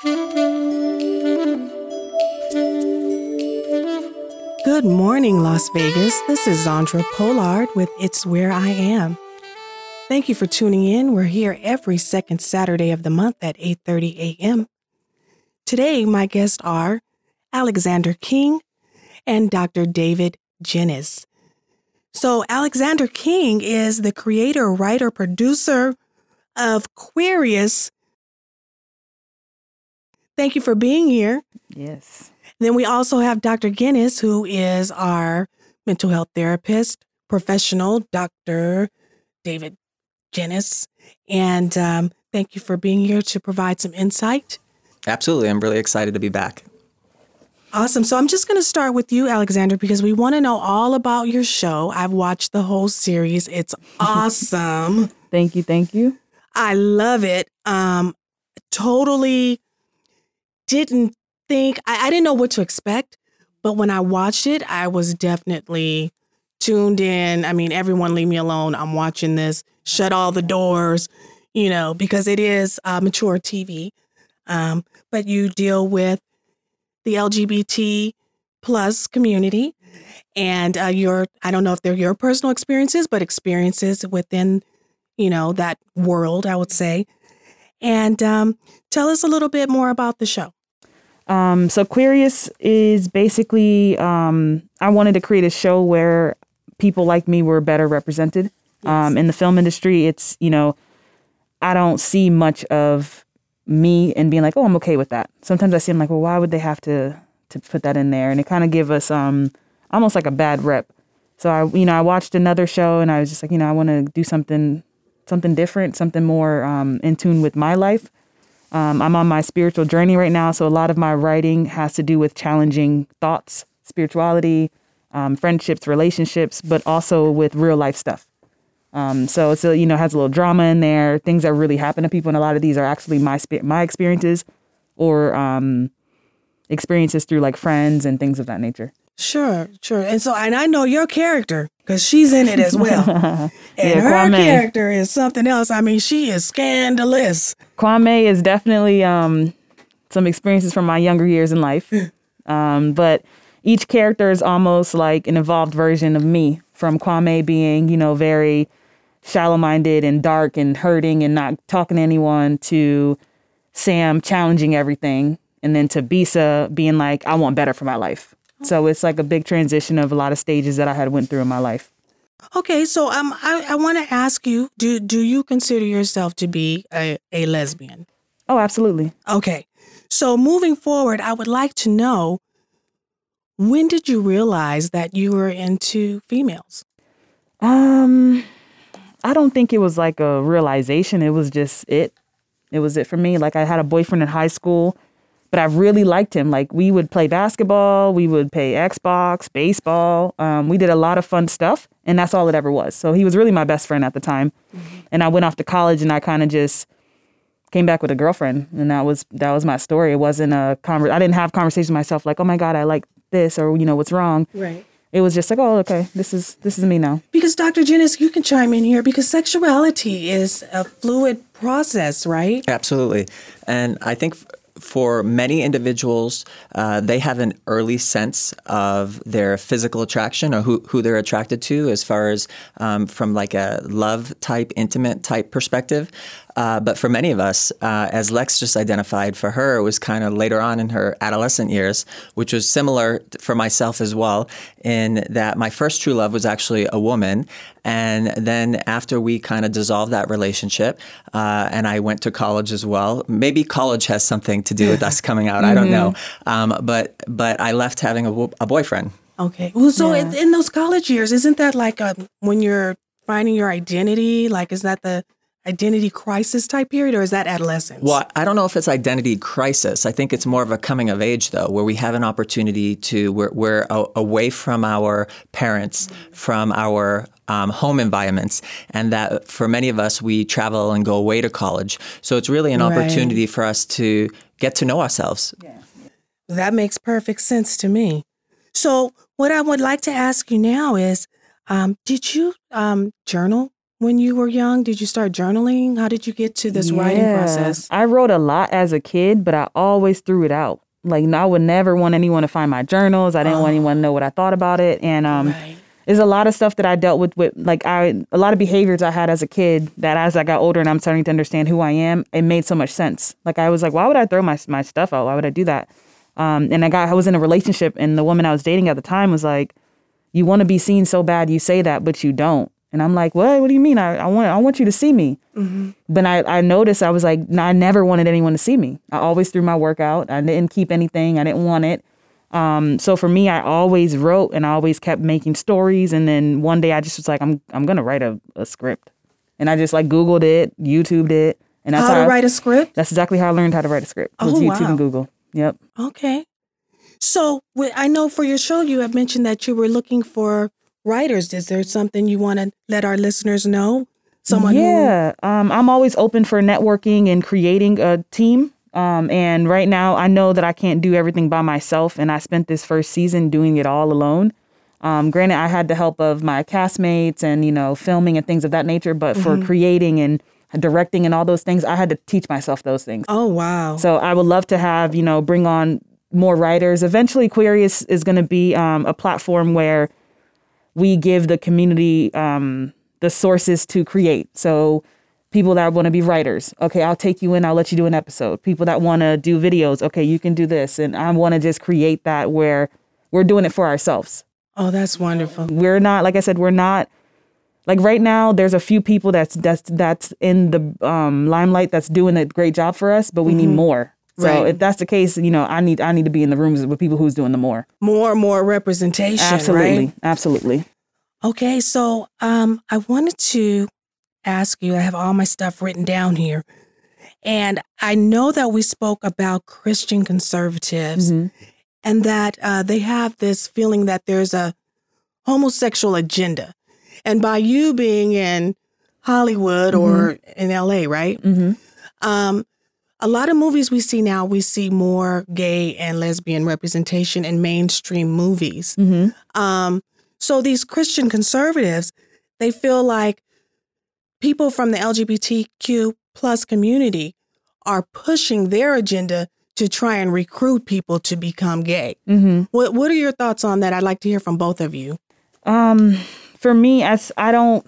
Good morning, Las Vegas. This is Zandra Polard with It's Where I Am. Thank you for tuning in. We're here every second Saturday of the month at 8:30 a.m. Today, my guests are Alexander King and Dr. David Janis. So, Alexander King is the creator, writer, producer of Queerious. Thank you for being here. Yes. Then we also have Dr. Janis, who is our mental health therapist, professional, Dr. David Janis. And um, thank you for being here to provide some insight. Absolutely. I'm really excited to be back. Awesome. So I'm just going to start with you, Alexander, because we want to know all about your show. I've watched the whole series. It's awesome. thank you. Thank you. I love it. Um, totally didn't think I, I didn't know what to expect, but when I watched it, I was definitely tuned in. I mean, everyone leave me alone. I'm watching this. Shut all the doors, you know, because it is uh, mature TV. Um, but you deal with the LGBT plus community, and uh, your I don't know if they're your personal experiences, but experiences within, you know, that world. I would say. And um, tell us a little bit more about the show. Um, so Queerious is basically um, I wanted to create a show where people like me were better represented. Yes. Um, in the film industry, it's you know I don't see much of me and being like, oh, I'm okay with that. Sometimes I see I'm like, well, why would they have to to put that in there? And it kind of give us um almost like a bad rep. So I you know I watched another show and I was just like, you know, I want to do something something different, something more um, in tune with my life. Um, I'm on my spiritual journey right now, so a lot of my writing has to do with challenging thoughts, spirituality, um, friendships, relationships, but also with real life stuff. Um, so it's a, you know has a little drama in there, things that really happen to people, and a lot of these are actually my my experiences or um, experiences through like friends and things of that nature. Sure, sure. And so, and I know your character because she's in it as well. and yeah, her Kwame. character is something else. I mean, she is scandalous. Kwame is definitely um, some experiences from my younger years in life. um, but each character is almost like an evolved version of me, from Kwame being, you know, very shallow minded and dark and hurting and not talking to anyone to Sam challenging everything. And then to Bisa being like, I want better for my life. So it's like a big transition of a lot of stages that I had went through in my life. Okay, so um, I, I want to ask you do do you consider yourself to be a, a lesbian? Oh, absolutely. Okay, so moving forward, I would like to know when did you realize that you were into females? Um, I don't think it was like a realization. It was just it. It was it for me. Like I had a boyfriend in high school but I really liked him. Like we would play basketball, we would play Xbox, baseball. Um, we did a lot of fun stuff, and that's all it ever was. So he was really my best friend at the time. Mm-hmm. And I went off to college, and I kind of just came back with a girlfriend, and that was that was my story. It wasn't a conver- I didn't have conversations with myself like, oh my god, I like this, or you know, what's wrong. Right. It was just like, oh, okay, this is this is me now. Because Dr. Janis, you can chime in here because sexuality is a fluid process, right? Absolutely, and I think for many individuals, uh, they have an early sense of their physical attraction or who, who they're attracted to as far as um, from like a love type, intimate type perspective. Uh, but for many of us, uh, as Lex just identified, for her, it was kind of later on in her adolescent years, which was similar for myself as well, in that my first true love was actually a woman. And then after we kind of dissolved that relationship, uh, and I went to college as well, maybe college has something to do with us coming out. Mm-hmm. I don't know. Mm-hmm. Um, but, but I left having a, a boyfriend. Okay. Well, so yeah. in, in, those college years, isn't that like a, um, when you're finding your identity? Like, is that the identity crisis type period or is that adolescence? Well, I don't know if it's identity crisis. I think it's more of a coming of age though, where we have an opportunity to we're, we're away from our parents, from our um, home environments, and that for many of us we travel and go away to college. So it's really an right. opportunity for us to get to know ourselves. Yeah. That makes perfect sense to me. So what I would like to ask you now is, um, did you um, journal when you were young? Did you start journaling? How did you get to this writing process? I wrote a lot as a kid, but I always threw it out. Like I would never want anyone to find my journals. I didn't want anyone to know what I thought about it. And um Right. there's a lot of stuff that I dealt with with like I a lot of behaviors I had as a kid that as I got older and I'm starting to understand who I am, it made so much sense. Like I was like, why would I throw my my stuff out? Why would I do that? Um, and I got I was in a relationship and the woman I was dating at the time was like, you want to be seen so bad, you say that, but you don't. And I'm like, what? What do you mean? I, I want I want you to see me. But I, I noticed I was like, I never wanted anyone to see me. I always threw my work out. I didn't keep anything. I didn't want it. Um, so for me, I always wrote and I always kept making stories. And then one day I just was like, I'm I'm gonna write a, a script. And I just like Googled it, YouTubed it, and that's How to I- write a script? That's exactly how I learned how to write a script. Oh, Was YouTube wow. and Google. Yep. Okay. So I know for your show, you have mentioned that you were looking for writers. Is there something you want to let our listeners know? Someone who yeah, um, I'm always open for networking and creating a team. Um, and right now, I know that I can't do everything by myself, and I spent this first season doing it all alone. Um, granted, I had the help of my castmates and you know filming and things of that nature, but for creating and directing and all those things, I had to teach myself those things. Oh wow. So I would love to have, you know, bring on more writers. Eventually, Queerious is going to be um, a platform where we give the community um, the sources to create. So people that want to be writers, okay, I'll take you in, I'll let you do an episode. People that want to do videos, okay, you can do this. And I want to just create that where we're doing it for ourselves. Oh, that's wonderful. We're not, like I said, we're not like right now there's a few people that's that's that's in the um limelight that's doing a great job for us but we need more so Right. if that's the case you know i need i need to be in the rooms with people who's doing the more More and more representation. absolutely Right? absolutely Okay. So um, I wanted to ask you. I have all my stuff written down here, and I know that we spoke about Christian conservatives Mhm. and that uh, they have this feeling that there's a homosexual agenda. And by you being in Hollywood or in LA, right? hmm Um, a lot of movies we see now, we see more gay and lesbian representation in mainstream movies. hmm Um, so these Christian conservatives, they feel like people from the LGBTQ plus community are pushing their agenda to try and recruit people to become gay. hmm What What are your thoughts on that? I'd like to hear from both of you. um for me as i don't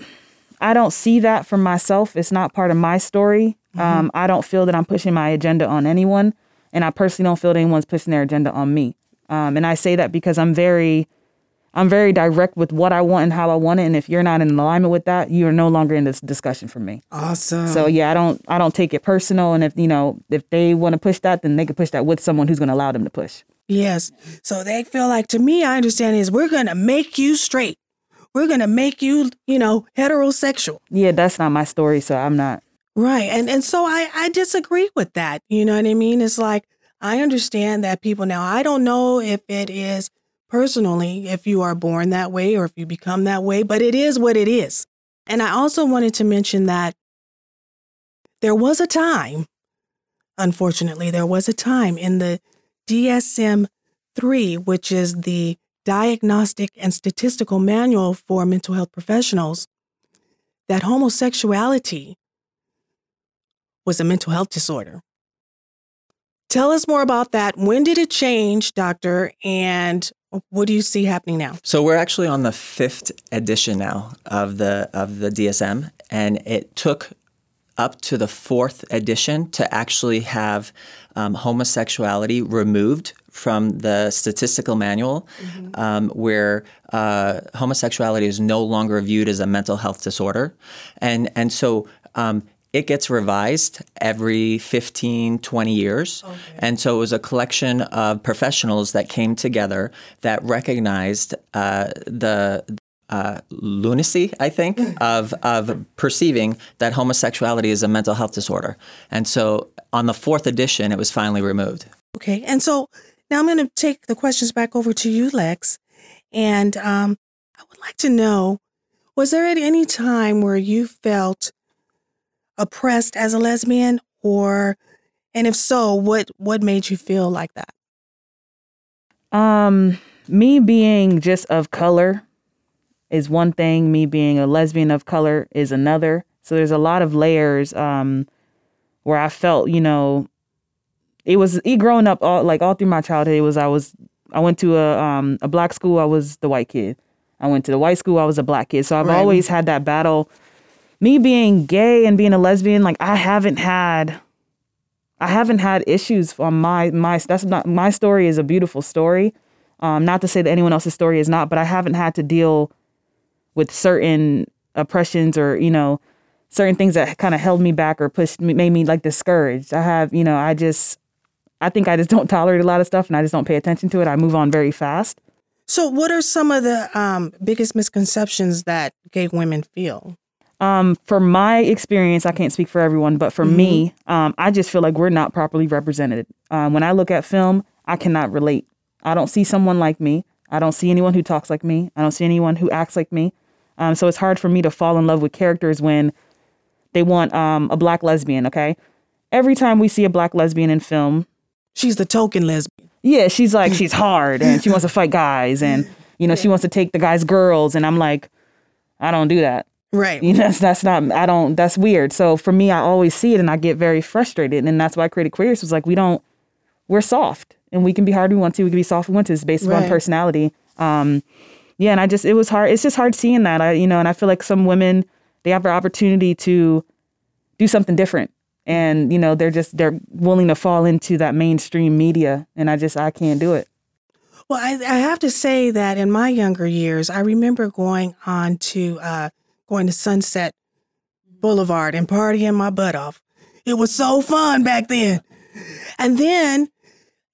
i don't see that for myself it's not part of my story um i don't feel that i'm pushing my agenda on anyone and i personally don't feel that anyone's pushing their agenda on me um and i say that because i'm very i'm very direct with what i want and how i want it and if you're not in alignment with that you are no longer in this discussion for me Awesome. so yeah i don't i don't take it personal and if you know if they want to push that then they can push that with someone who's going to allow them to push Yes. So they feel like, to me, I understand is we're going to make you straight. We're going to make you, you know, heterosexual. yeah that's not my story so i'm not Right. And and so I I disagree with that. You know what I mean? It's like I understand that people now I don't know if it is personally if you are born that way or if you become that way, but it is what it is. And I also wanted to mention that there was a time unfortunately there was a time in the DSM-3 which is the Diagnostic and Statistical Manual for Mental Health Professionals that homosexuality was a mental health disorder. Tell us more about that. When did it change, doctor? And what do you see happening now? So we're actually on the fifth edition now of the of the DSM, and it took up to the fourth edition to actually have um, homosexuality removed from the statistical manual, um, where uh, homosexuality is no longer viewed as a mental health disorder, and and so. Um, it gets revised every 15, 20 years. And so it was a collection of professionals that came together that recognized uh, the uh, lunacy, I think, of, of perceiving that homosexuality is a mental health disorder. And so on the fourth edition, it was finally removed. Okay. And so now I'm going to take the questions back over to you, Lex. And um, I would like to know was there at any time where you felt oppressed as a lesbian or and if so what what made you feel like that Um, me being just of color, is one thing. Me being a lesbian of color is another. So there's a lot of layers um, where I felt, you know, it was e growing up all like all through my childhood. It was I was I went to a um, a black school. I was the white kid. I went to the white school. I was a black kid. So I've Right. always had that battle. Me being gay and being a lesbian, like I haven't had, I haven't had issues on my my. That's not my story. Is a beautiful story. Um, not to say that anyone else's story is not, but I haven't had to deal with certain oppressions or you know certain things that kind of held me back or pushed me, made me like discouraged. I have, you know, I just, I think I just don't tolerate a lot of stuff and I just don't pay attention to it. I move on very fast. So, what are some of the um, biggest misconceptions that gay women feel? Um, for my experience, I can't speak for everyone, but for me, um, I just feel like we're not properly represented. Um, when I look at film, I cannot relate. I don't see someone like me. I don't see anyone who talks like me. I don't see anyone who acts like me. Um, so it's hard for me to fall in love with characters when they want um, a black lesbian. Okay, every time we see a black lesbian in film, She's the token lesbian. yeah, she's like she's hard and she wants to fight guys and you know she wants to take the guys' girls and I'm like, I don't do that. Right. You know, that's that's not I don't that's weird. So for me, I always see it and I get very frustrated and that's why I created Queers was like we don't we're soft and we can be hard we want to. We can be soft we want to. It's based Right. personality. Um, yeah, and I just it was hard. It's just hard seeing that. I you know, and I feel like some women they have the opportunity to do something different and you know they're just they're willing to fall into that mainstream media and i just i can't do it Well, I, I have to say that in my younger years, I remember going on to uh, going to Sunset Boulevard and partying my butt off. It was so fun back then. And then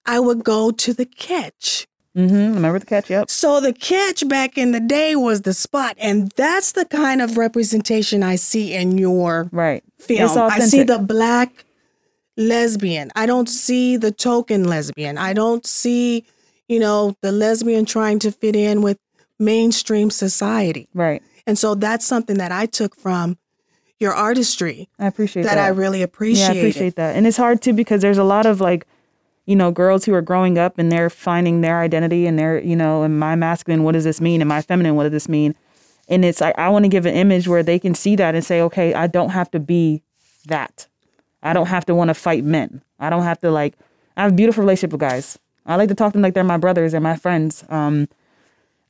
I would go to the catch. mm-hmm remember the catch up So the catch back in the day was the spot, and that's the kind of representation I see in your right film. I see the black lesbian. I don't see the token lesbian. I don't see, you know, the lesbian trying to fit in with mainstream society. right And so that's something that I took from your artistry i appreciate that, that, I really appreciate. yeah i appreciate that. And it's hard too because there's a lot of like you know girls who are growing up and they're finding their identity and they're you know am i masculine? What does this mean? Am i feminine? What does this mean? And it's like i want to give an image where they can see that and say okay i don't have to be that. I don't have to want to fight men. I don't have to like i have a beautiful relationship with guys. I like to talk to them like they're my brothers and my friends. Um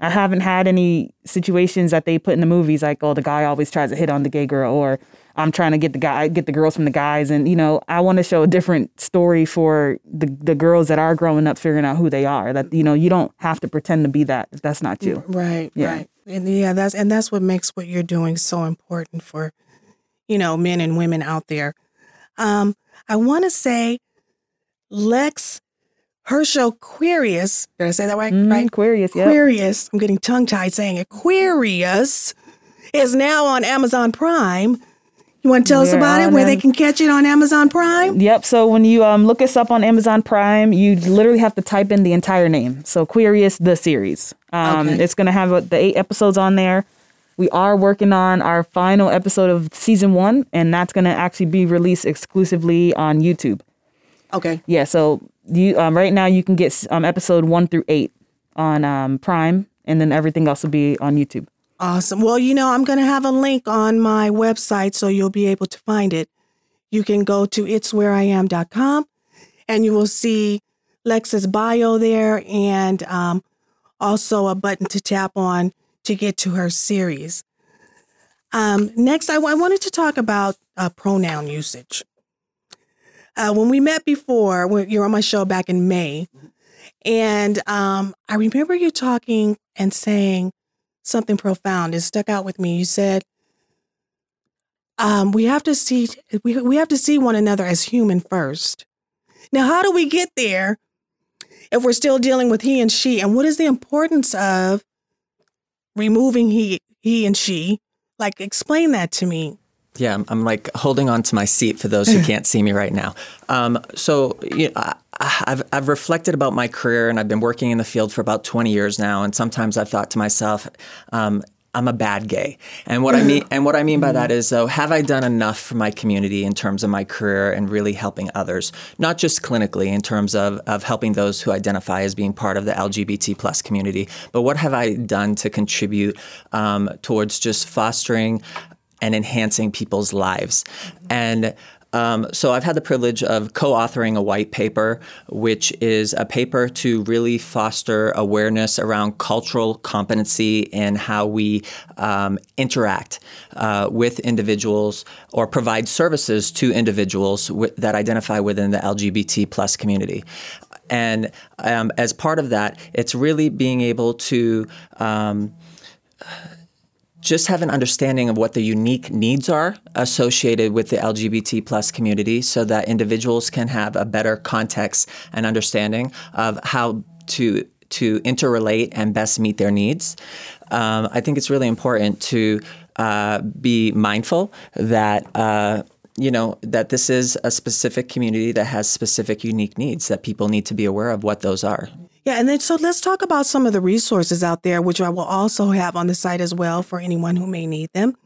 I haven't had any situations that they put in the movies like, oh, the guy always tries to hit on the gay girl, or I'm trying to get the guy, get the girls from the guys, and you know, I want to show a different story for the the girls that are growing up, figuring out who they are. That you know, you don't have to pretend to be that if that's not you. Right, Yeah. right. And yeah, that's and that's what makes what you're doing so important for, you know, men and women out there. Um, I want to say Lex her show Queerious, did I say that right? Mhm, Right? Aquarius, yeah. Queerious, I'm getting tongue tied saying it. Queerious is now on Amazon Prime. You want to tell us We're about it? Where they can catch it on Amazon Prime? Yep. So when you um, look us up on Amazon Prime, you literally have to type in the entire name. So Queerious the series. Um, Okay. It's going to have uh, the eight episodes on there. We are working on our final episode of season one, and that's going to actually be released exclusively on YouTube. Okay. Yeah. So you um, right now you can get um, episode one through eight on um, Prime, and then everything else will be on YouTube. Awesome. Well, you know, I'm going to have a link on my website so you'll be able to find it. You can go to itswhereiam.com and you will see Lex's bio there and um, also a button to tap on to get to her series. Um, next, I, I wanted to talk about uh, pronoun usage. Uh, when we met before, when you were on my show back in May, and um, I remember you talking and saying, something profound. It stuck out with me. You said, um, "We have to see we we have to see one another as human first. Now, how do we get there if we're still dealing with he and she? And what is the importance of removing he he and she? Like, explain that to me. Yeah, I'm, I'm like holding on to my seat for those who can't see me right now. Um, so you know, I, I've I've reflected about my career, and I've been working in the field for about 20 years now. And sometimes I've thought to myself, um, I'm a bad gay. And what I mean and what I mean by that is though, have I done enough for my community in terms of my career and really helping others, not just clinically in terms of, of helping those who identify as being part of the LGBT plus community, but what have I done to contribute um, towards just fostering and enhancing people's lives? And um, so I've had the privilege of co-authoring a white paper, which is a paper to really foster awareness around cultural competency and how we um, interact uh, with individuals or provide services to individuals w- that identify within the LGBT plus community. And um, as part of that, it's really being able to um, just have an understanding of what the unique needs are associated with the LGBT plus community so that individuals can have a better context and understanding of how to to interrelate and best meet their needs. Um, I think it's really important to uh, be mindful that uh, you know that this is a specific community that has specific unique needs that people need to be aware of what those are. Yeah, and then so let's talk about some of the resources out there, which I will also have on the site as well for anyone who may need them.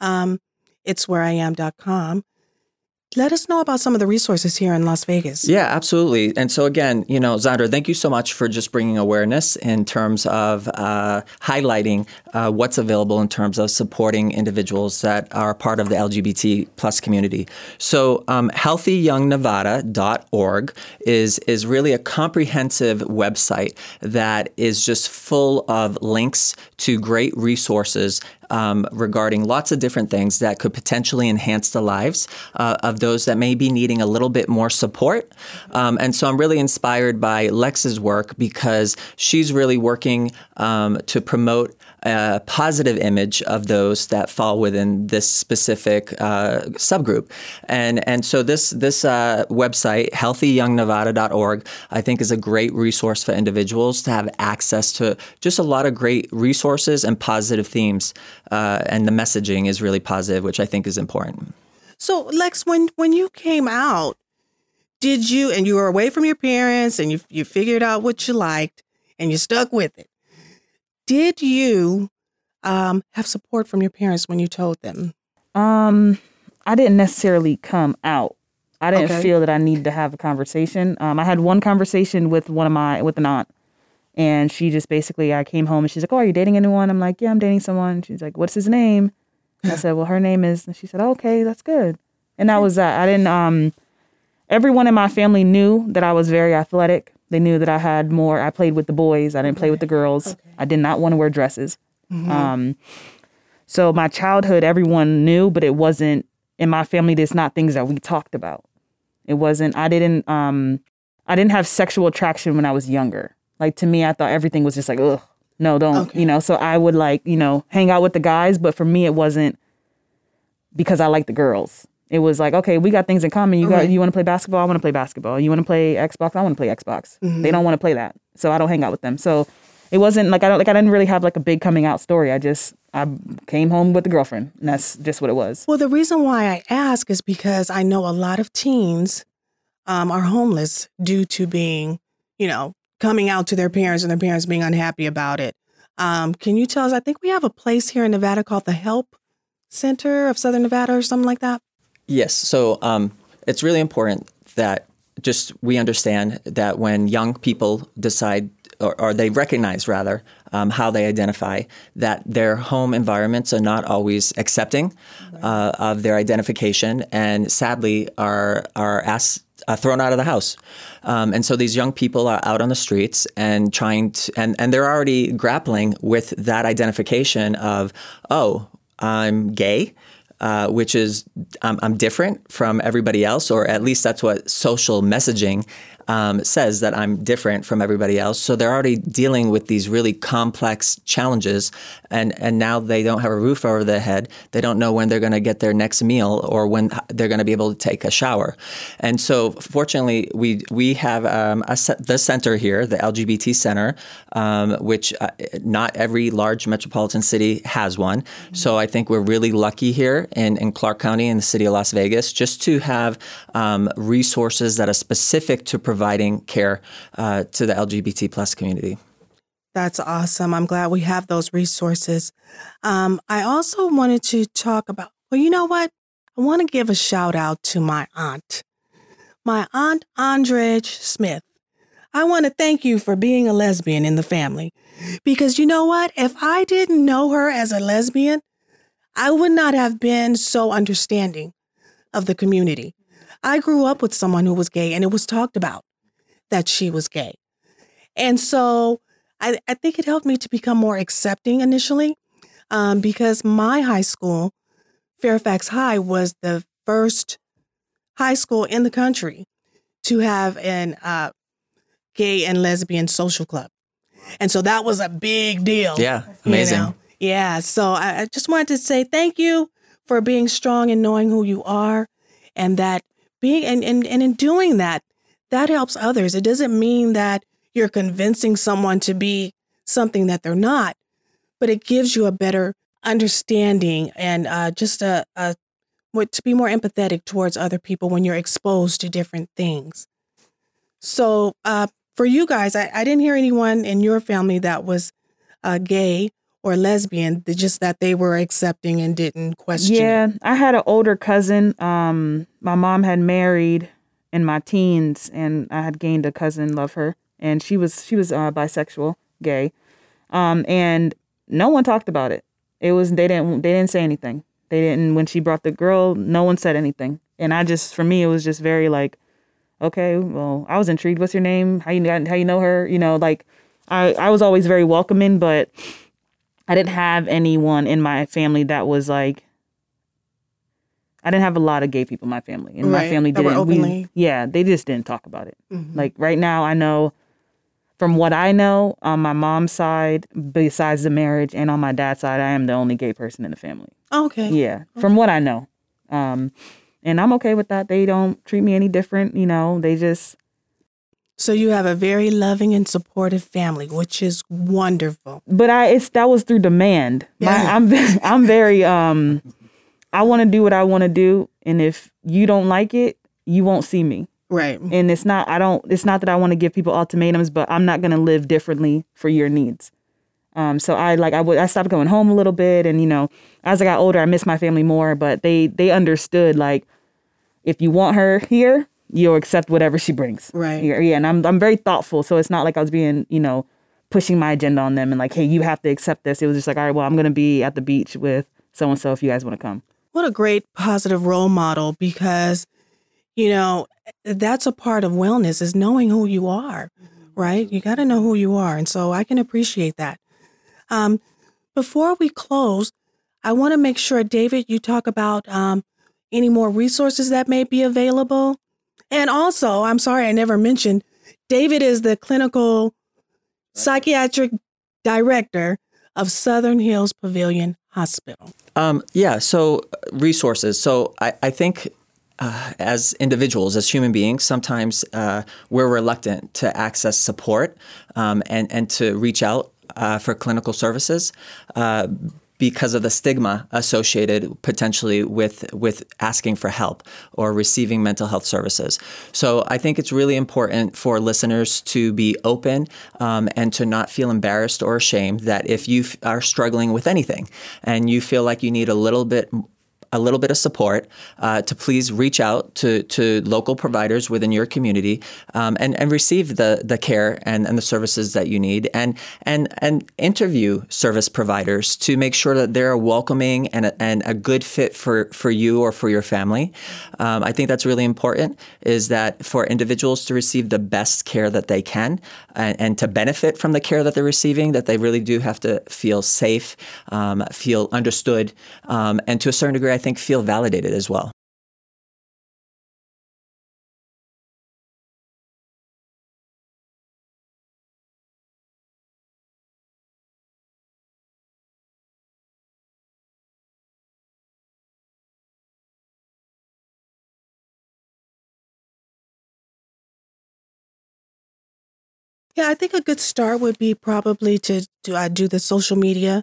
Um, it's whereiam.com let us know about some of the resources here in Las Vegas. Yeah, absolutely. And so again, you know, Zandra, thank you so much for just bringing awareness in terms of uh, highlighting uh, what's available in terms of supporting individuals that are part of the LGBT plus community. So um, healthyyoungnevada.org is is really a comprehensive website that is just full of links to great resources um, regarding lots of different things that could potentially enhance the lives uh, of those that may be needing a little bit more support. Um, and so I'm really inspired by Lex's work because she's really working um, to promote a positive image of those that fall within this specific uh, subgroup. And and so this this uh, website, healthyyoungnevada.org, I think is a great resource for individuals to have access to just a lot of great resources and positive themes. Uh, and the messaging is really positive, which I think is important. So Lex, when when you came out, did you and you were away from your parents and you you figured out what you liked and you stuck with it? Did you um, have support from your parents when you told them? Um, I didn't necessarily come out. I didn't okay. feel that I needed to have a conversation. Um, I had one conversation with one of my with an aunt, and she just basically I came home and she's like, "Oh, are you dating anyone?" I'm like, "Yeah, I'm dating someone." She's like, "What's his name?" I said, "Well, her name is." And she said, "Okay, that's good." And that was that. I didn't. Um, everyone in my family knew that I was very athletic. They knew that I had more. I played with the boys. I didn't okay. play with the girls. Okay. I did not want to wear dresses. Mm-hmm. Um, so my childhood, everyone knew, but it wasn't in my family. There's not things that we talked about. It wasn't. I didn't. Um, I didn't have sexual attraction when I was younger. Like to me, I thought everything was just like, ugh, no, don't. Okay. You know. So I would like, you know, hang out with the guys, but for me, it wasn't because I like the girls. It was like, okay, we got things in common. You got you want to play basketball, I want to play basketball. You want to play Xbox, I want to play Xbox. Mm-hmm. They don't want to play that. So I don't hang out with them. So it wasn't like I don't like I didn't really have like a big coming out story. I just I came home with a girlfriend, and that's just what it was. Well, the reason why I ask is because I know a lot of teens um, are homeless due to being, you know, coming out to their parents and their parents being unhappy about it. Um, can you tell us? I think we have a place here in Nevada called the Help Center of Southern Nevada or something like that. Yes. So um, it's really important that just we understand that when young people decide or, or they recognize rather um, how they identify that their home environments are not always accepting uh, of their identification and sadly are are asked uh, thrown out of the house. Um, and so these young people are out on the streets and trying to, and, and they're already grappling with that identification of, oh, I'm gay uh, which is I'm, I'm, different from everybody else, or at least that's what social messaging um, says that I'm different from everybody else. So they're already dealing with these really complex challenges, and and now they don't have a roof over their head. They don't know when they're going to get their next meal or when they're going to be able to take a shower. And so, fortunately, we we have um, a, the center here, the LGBT Center, um, which uh, not every large metropolitan city has one. So I think we're really lucky here in, in Clark County in the city of Las Vegas just to have um, resources that are specific to provide providing care uh, to the LGBT plus community. That's awesome. I'm glad we have those resources. Um, I also wanted to talk about, well, you know what? I want to give a shout out to my aunt, my aunt Andrej Smith. I want to thank you for being a lesbian in the family. Because you know what? If I didn't know her as a lesbian, I would not have been so understanding of the community. I grew up with someone who was gay and it was talked about that she was gay. And so I, I think it helped me to become more accepting initially um, because my high school, Fairfax High, was the first high school in the country to have an uh, gay and lesbian social club. And so that was a big deal. Yeah, amazing. You know? Yeah. So I, I just wanted to say thank you for being strong and knowing who you are and that being and, and, and in doing that, that helps others. It doesn't mean that you're convincing someone to be something that they're not, but it gives you a better understanding and uh, just a, a to be more empathetic towards other people when you're exposed to different things. So, uh, for you guys, I, I, didn't hear anyone in your family that was uh, gay or lesbian, just that they were accepting and didn't question. Yeah, it. I had an older cousin. Um, my mom had married in my teens, and I had gained a cousin, love her, and she was she was uh, bisexual, gay, um, and no one talked about it. It was they didn't they didn't say anything. They didn't when she brought the girl. No one said anything, and I just for me it was just very like, okay, well I was intrigued. What's your name? How you how you know her? You know, like I I was always very welcoming, but I didn't have anyone in my family that was like I didn't have a lot of gay people in my family, and right. my family didn't. We, yeah, they just didn't talk about it. Mm-hmm. Like right now, I know from what I know on my mom's side, besides the marriage, and on my dad's side, I am the only gay person in the family. Okay. Yeah, from what I know, um, and I'm okay with that. They don't treat me any different. You know, they just. So you have a very loving and supportive family, which is wonderful. But I, it's that was through demand. My, Yeah. I'm, I'm very um. I want to do what I want to do, and if you don't like it, you won't see me. Right. And it's not I don't it's not that I want to give people ultimatums, but I'm not going to live differently for your needs. Um so I like I would I stopped going home a little bit and you know, as I got older I missed my family more, but they they understood like if you want her here, you'll accept whatever she brings. Right. Yeah, yeah, and I'm I'm very thoughtful, so it's not like I was being, you know, pushing my agenda on them and like, "Hey, you have to accept this." It was just like, "All right, well, I'm going to be at the beach with so and so if you guys want to come." What a great positive role model because, you know, that's a part of wellness is knowing who you are, right? You got to know who you are. And so I can appreciate that. Um, before we close, I want to make sure, David, you talk about um, any more resources that may be available. And also, I'm sorry I never mentioned, David is the clinical psychiatric director of Southern Hills Pavilion Hospital. Um, yeah, so uh, resources. So I, I think uh, as individuals, as human beings, sometimes uh, we're reluctant to access support um, and, and to reach out uh, for clinical services. Because of the stigma associated potentially with with asking for help or receiving mental health services. So I think it's really important for listeners to be open um, and to not feel embarrassed or ashamed that if you f- are struggling with anything and you feel like you need a little bit a little bit of support, uh, to please reach out to, to local providers within your community um, and, and receive the, the care and, and the services that you need and, and, and interview service providers to make sure that they're welcoming and a, and a good fit for, for you or for your family. Um, I think that's really important is that for individuals to receive the best care that they can and, and to benefit from the care that they're receiving, that they really do have to feel safe, um, feel understood, um, and to a certain degree, I think feel validated as well. Yeah, I think a good start would be probably to do, I uh, do the social media,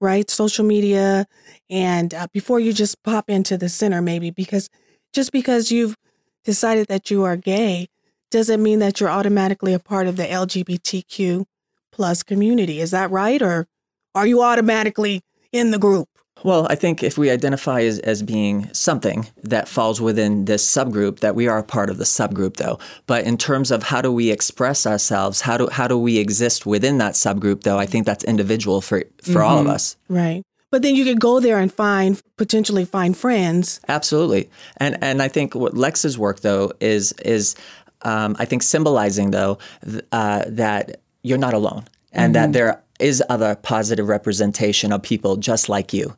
right? Social media, and uh, before you just pop into the center, maybe because just because you've decided that you are gay doesn't mean that you're automatically a part of the LGBTQ plus community. Is that right? Or are you automatically in the group? Well, I think if we identify as, as being something that falls within this subgroup, that we are a part of the subgroup, though. But in terms of how do we express ourselves, how do how do we exist within that subgroup, though, I think that's individual for for mm-hmm. all of us. Right. But then you could go there and find potentially find friends. Absolutely. And and I think what Lex's work though is is um, I think symbolizing though th- uh, that you're not alone and mm-hmm. that there is other positive representation of people just like you.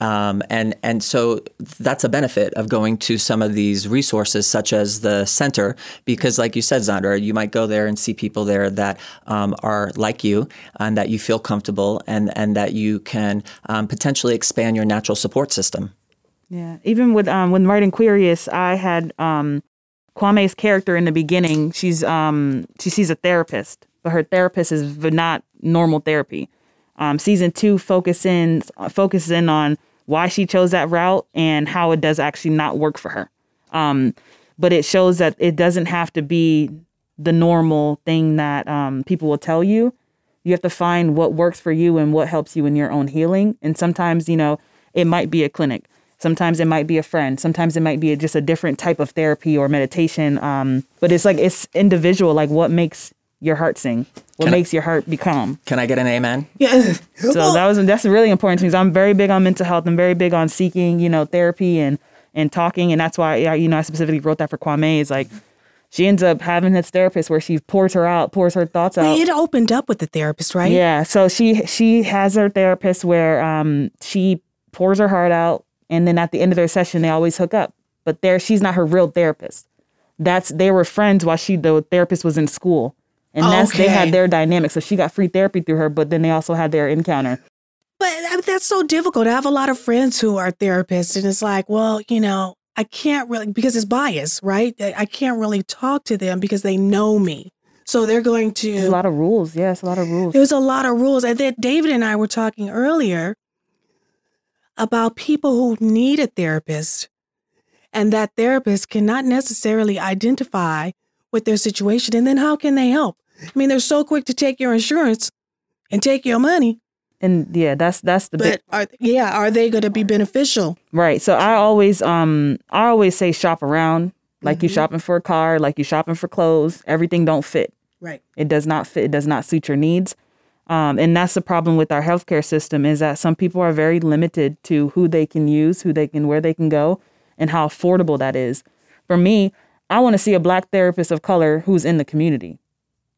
Um, and and so that's a benefit of going to some of these resources, such as the center, because, like you said, Zandra, you might go there and see people there that um, are like you, and that you feel comfortable, and and that you can um, potentially expand your natural support system. Yeah, even with um, when writing Queerious, I had um, Kwame's character in the beginning. She's um, she sees a therapist, but her therapist is not normal therapy. Um, season two focuses focuses in on why she chose that route and how it does actually not work for her. Um, but it shows that it doesn't have to be the normal thing that um, people will tell you. You have to find what works for you and what helps you in your own healing. And sometimes, you know, it might be a clinic. Sometimes it might be a friend. Sometimes it might be just a different type of therapy or meditation. Um, but it's like it's individual. Like what makes your heart sing? What can makes I, your heart become? Can I get an amen? Yeah. so that was that's really important to me. I'm very big on mental health. I'm very big on seeking, you know, therapy and and talking, and that's why you know I specifically wrote that for Kwame. Is like she ends up having this therapist where she pours her out, pours her thoughts out. It opened up with the therapist, right? Yeah. So she she has her therapist where um she pours her heart out, and then at the end of their session, they always hook up. But there, she's not her real therapist. That's they were friends while she the therapist was in school. And that's okay. they had their dynamic. So she got free therapy through her, but then they also had their encounter. But that's so difficult. I have a lot of friends who are therapists, and it's like, well, you know, I can't really because it's bias, right? I can't really talk to them because they know me. So they're going to There's a lot of rules. Yes, a lot of rules. There's a lot of rules. And then David and I were talking earlier about people who need a therapist and that therapist cannot necessarily identify with their situation. And then how can they help? I mean, they're so quick to take your insurance and take your money. And yeah, that's that's the but. Are, yeah, are they going to be beneficial? Right. So I always um I always say shop around like mm-hmm. you shopping for a car, like you shopping for clothes. Everything don't fit. Right. It does not fit. It does not suit your needs. Um, and that's the problem with our healthcare system is that some people are very limited to who they can use, who they can, where they can go, and how affordable that is. For me, I want to see a black therapist of color who's in the community.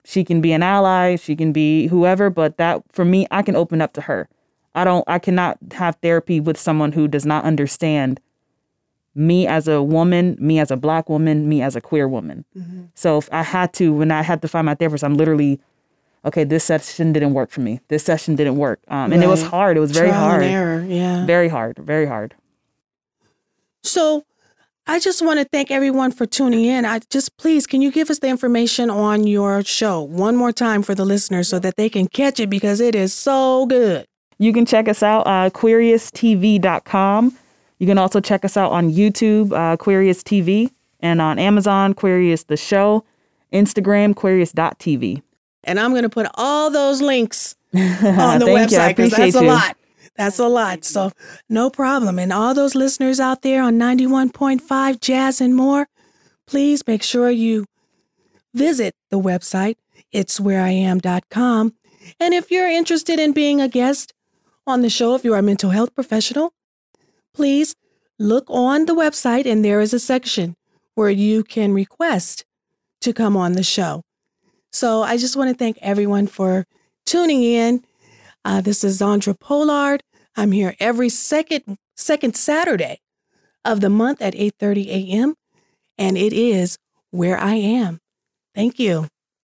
She can be an ally, she can be whoever, but that for me, I can open up to her. I don't I cannot have therapy with someone who does not understand me as a woman, me as a black woman, me as a queer woman. Mm-hmm. So if I had to, when I had to find my therapist, I'm literally, okay, this session didn't work for me. This session didn't work. Um, right. And it was hard. It was very Trial hard. error, yeah. Very hard. Very hard. So I just want to thank everyone for tuning in. I just please, can you give us the information on your show one more time for the listeners so that they can catch it because it is so good. You can check us out, uh, QueeriousTV.com. You can also check us out on YouTube, uh, Queerious TV, and on Amazon, Queerious the Show, Instagram, Queerious.tv. And I'm going to put all those links on the website because that's you. a lot. That's a lot. So, no problem. And all those listeners out there on 91.5 Jazz and more, please make sure you visit the website, it's whereiam.com. And if you're interested in being a guest on the show, if you're a mental health professional, please look on the website and there is a section where you can request to come on the show. So I just want to thank everyone for tuning in. Uh, this is Zandra Polard. I'm here every second second Saturday of the month at 8:30 a.m. and it is where I am. Thank you.